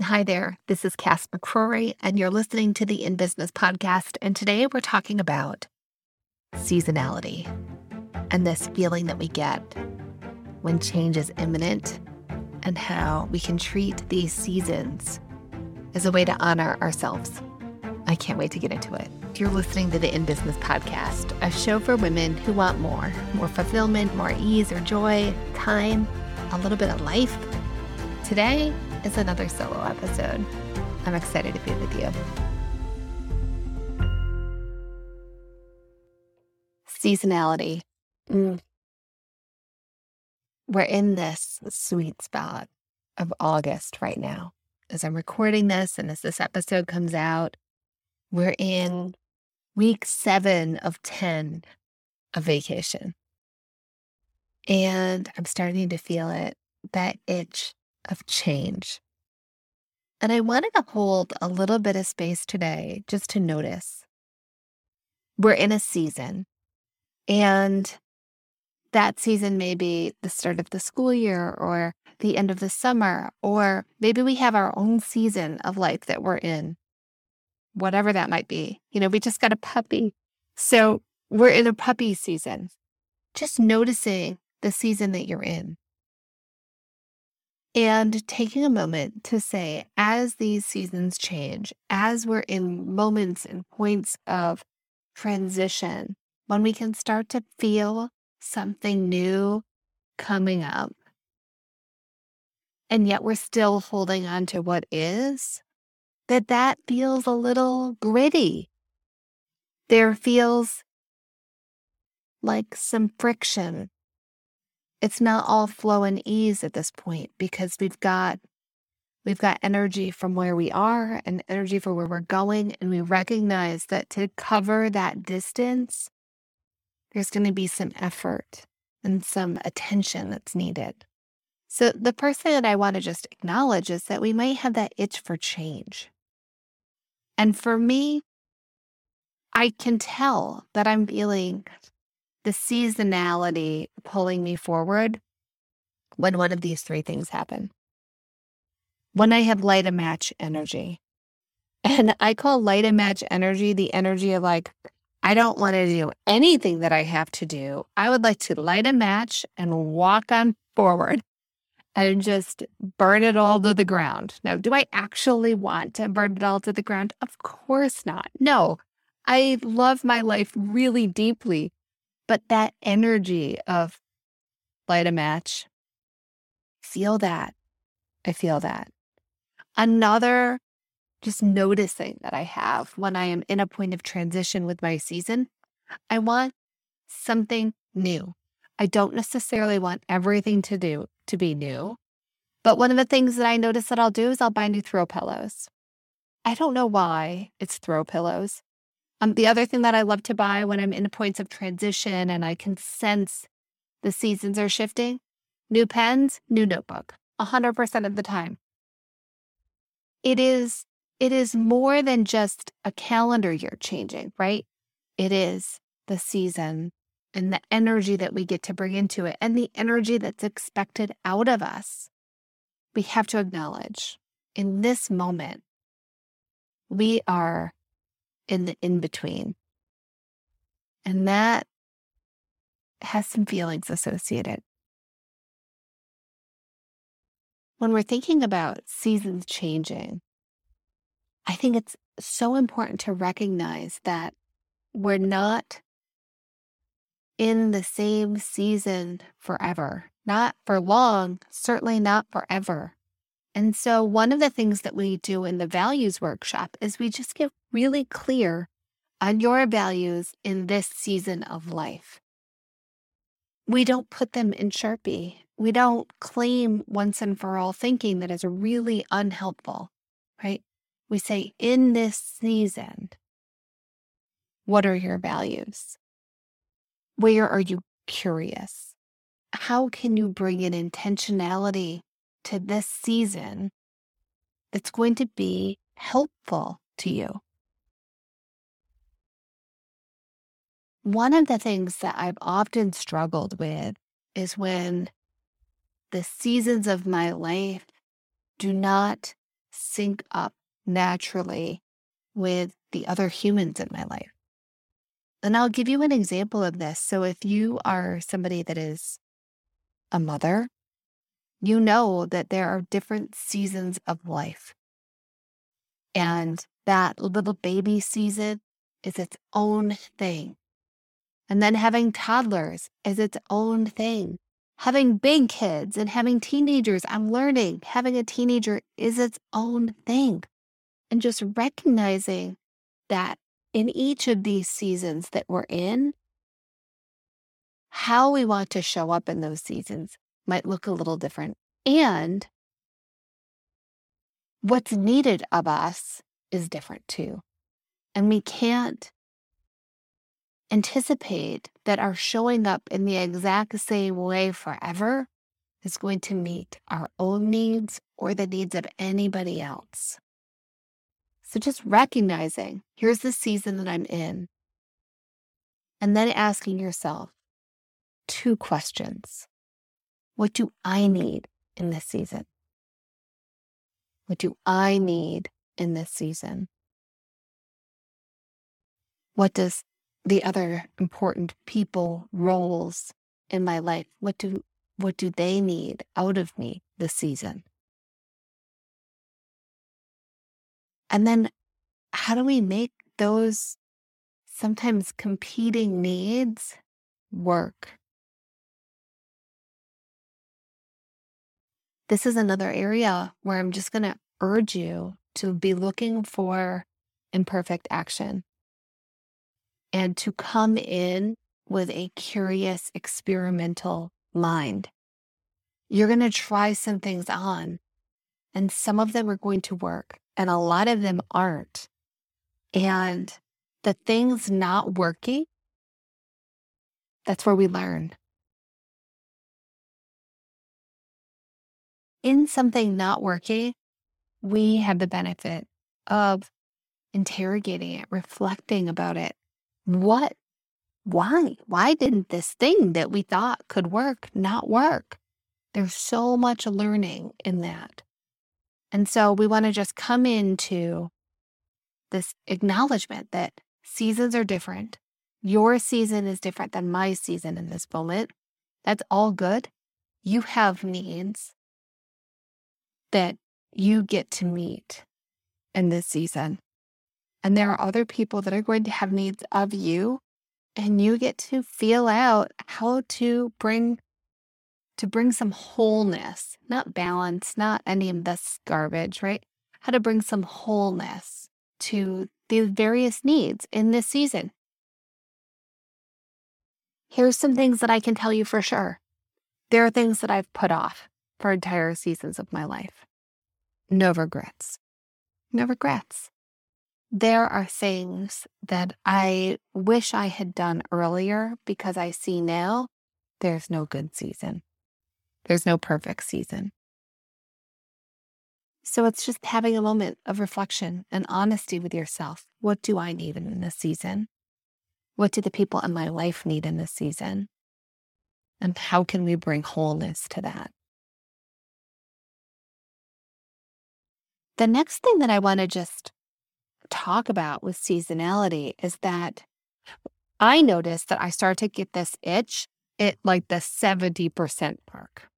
Hi there, this is Cass McCrory, and you're listening to the In Business podcast. And today we're talking about seasonality and this feeling that we get when change is imminent and how we can treat these seasons as a way to honor ourselves. I can't wait to get into it. You're listening to the In Business podcast, a show for women who want more more fulfillment, more ease or joy, time, a little bit of life. Today, is another solo episode. I'm excited to be with you. Seasonality. Mm. We're in this sweet spot of August right now. As I'm recording this and as this episode comes out, we're in week seven of 10 of vacation. And I'm starting to feel it that itch of change. And I wanted to hold a little bit of space today just to notice. We're in a season, and that season may be the start of the school year or the end of the summer, or maybe we have our own season of life that we're in, whatever that might be. You know, we just got a puppy. So we're in a puppy season. Just noticing the season that you're in. And taking a moment to say, as these seasons change, as we're in moments and points of transition, when we can start to feel something new coming up, and yet we're still holding on to what is, that that feels a little gritty. There feels like some friction it's not all flow and ease at this point because we've got we've got energy from where we are and energy for where we're going and we recognize that to cover that distance there's going to be some effort and some attention that's needed. So the first thing that i want to just acknowledge is that we might have that itch for change. And for me i can tell that i'm feeling the seasonality pulling me forward when one of these three things happen. When I have light a match energy. And I call light a match energy the energy of like, I don't want to do anything that I have to do. I would like to light a match and walk on forward and just burn it all to the ground. Now, do I actually want to burn it all to the ground? Of course not. No, I love my life really deeply. But that energy of light a match, feel that. I feel that. Another just noticing that I have when I am in a point of transition with my season, I want something new. I don't necessarily want everything to do to be new. But one of the things that I notice that I'll do is I'll buy new throw pillows. I don't know why it's throw pillows. Um, the other thing that I love to buy when I'm in points of transition and I can sense the seasons are shifting new pens, new notebook, 100% of the time. It is it is more than just a calendar year changing, right? It is the season and the energy that we get to bring into it and the energy that's expected out of us. We have to acknowledge in this moment, we are in the in between. And that has some feelings associated. When we're thinking about seasons changing, I think it's so important to recognize that we're not in the same season forever, not for long, certainly not forever. And so, one of the things that we do in the values workshop is we just get really clear on your values in this season of life. We don't put them in Sharpie. We don't claim once and for all thinking that is really unhelpful, right? We say, in this season, what are your values? Where are you curious? How can you bring in intentionality to this season that's going to be helpful to you. One of the things that I've often struggled with is when the seasons of my life do not sync up naturally with the other humans in my life. And I'll give you an example of this. So, if you are somebody that is a mother, you know that there are different seasons of life. And that little baby season is its own thing. And then having toddlers is its own thing. Having big kids and having teenagers, I'm learning having a teenager is its own thing. And just recognizing that in each of these seasons that we're in, how we want to show up in those seasons might look a little different. And what's needed of us is different too. And we can't anticipate that our showing up in the exact same way forever is going to meet our own needs or the needs of anybody else. So just recognizing here's the season that I'm in. And then asking yourself two questions What do I need in this season? What do I need in this season? What does the other important people roles in my life what do what do they need out of me this season and then how do we make those sometimes competing needs work this is another area where i'm just going to urge you to be looking for imperfect action and to come in with a curious, experimental mind. You're going to try some things on, and some of them are going to work, and a lot of them aren't. And the things not working, that's where we learn. In something not working, we have the benefit of interrogating it, reflecting about it, what, why? Why didn't this thing that we thought could work not work? There's so much learning in that. And so we want to just come into this acknowledgement that seasons are different. Your season is different than my season in this moment. That's all good. You have needs that you get to meet in this season. And there are other people that are going to have needs of you. And you get to feel out how to bring to bring some wholeness, not balance, not any of this garbage, right? How to bring some wholeness to these various needs in this season. Here's some things that I can tell you for sure. There are things that I've put off for entire seasons of my life. No regrets. No regrets there are things that I wish I had done earlier because I see now there's no good season. There's no perfect season. So it's just having a moment of reflection and honesty with yourself. What do I need in this season? What do the people in my life need in this season? And how can we bring wholeness to that? The next thing that I want to just talk about with seasonality is that I noticed that I started to get this itch at like the 70% mark.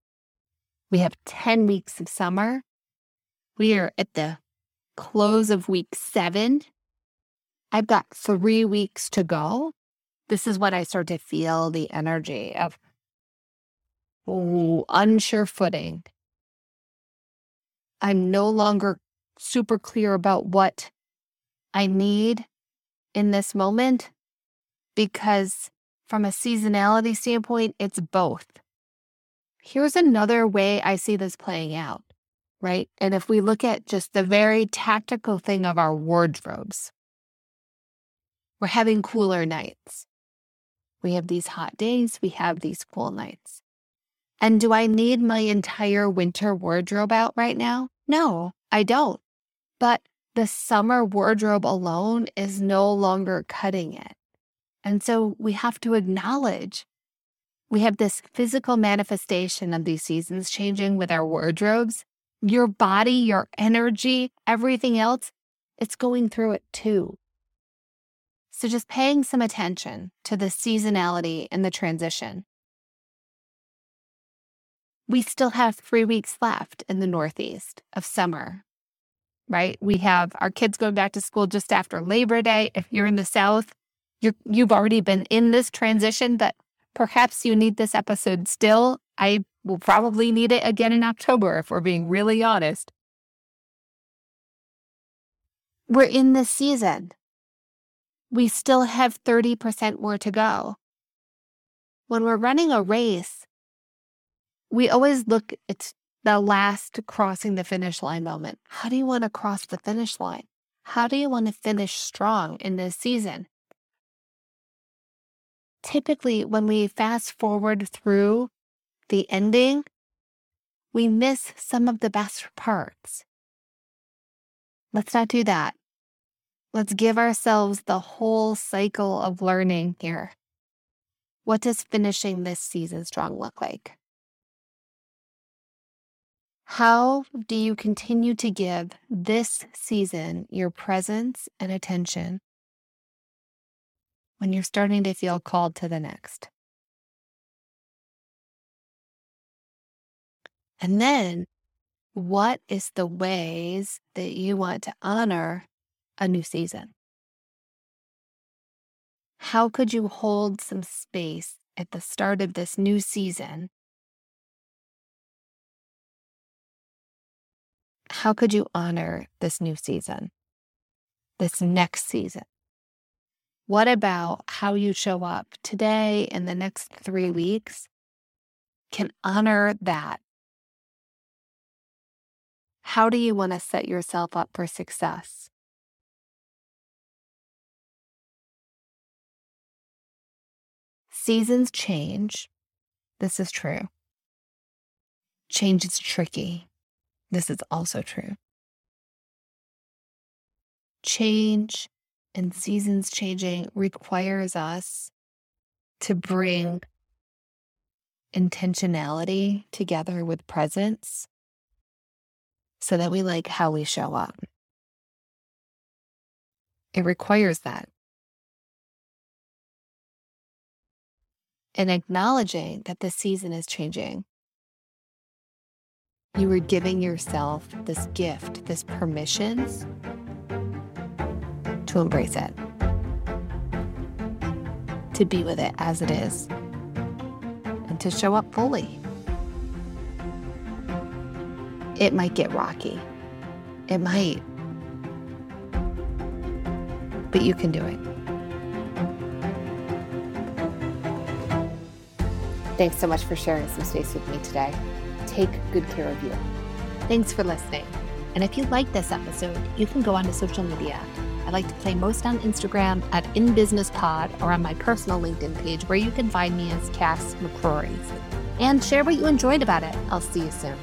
We have 10 weeks of summer. We are at the close of week seven. I've got three weeks to go. This is when I start to feel the energy of ooh, unsure footing. I'm no longer super clear about what I need in this moment because from a seasonality standpoint, it's both. Here's another way I see this playing out, right? And if we look at just the very tactical thing of our wardrobes, we're having cooler nights. We have these hot days, we have these cool nights. And do I need my entire winter wardrobe out right now? No, I don't. But the summer wardrobe alone is no longer cutting it. And so we have to acknowledge we have this physical manifestation of these seasons changing with our wardrobes. Your body, your energy, everything else, it's going through it too. So just paying some attention to the seasonality and the transition. We still have three weeks left in the Northeast of summer, right? We have our kids going back to school just after Labor Day. If you're in the South, you're, you've already been in this transition, but perhaps you need this episode still. I will probably need it again in October if we're being really honest. We're in this season we still have 30% more to go. When we're running a race, we always look at the last crossing the finish line moment. How do you want to cross the finish line? How do you want to finish strong in this season? Typically, when we fast forward through the ending, we miss some of the best parts. Let's not do that. Let's give ourselves the whole cycle of learning here. What does finishing this season strong look like? How do you continue to give this season your presence and attention when you're starting to feel called to the next? And then, what is the ways that you want to honor a new season? How could you hold some space at the start of this new season? How could you honor this new season, this next season? What about how you show up today and the next three weeks can honor that? How do you want to set yourself up for success? Seasons change. This is true. Change is tricky. This is also true. Change and seasons changing requires us to bring intentionality together with presence so that we like how we show up. It requires that. and acknowledging that the season is changing. You are giving yourself this gift, this permission to embrace it, to be with it as it is, and to show up fully. It might get rocky. It might. But you can do it. Thanks so much for sharing some space with me today. Take good care of you. Thanks for listening. And if you like this episode, you can go onto social media. I like to play most on Instagram at InBusinessPod or on my personal LinkedIn page where you can find me as Cass McCrory. And share what you enjoyed about it. I'll see you soon.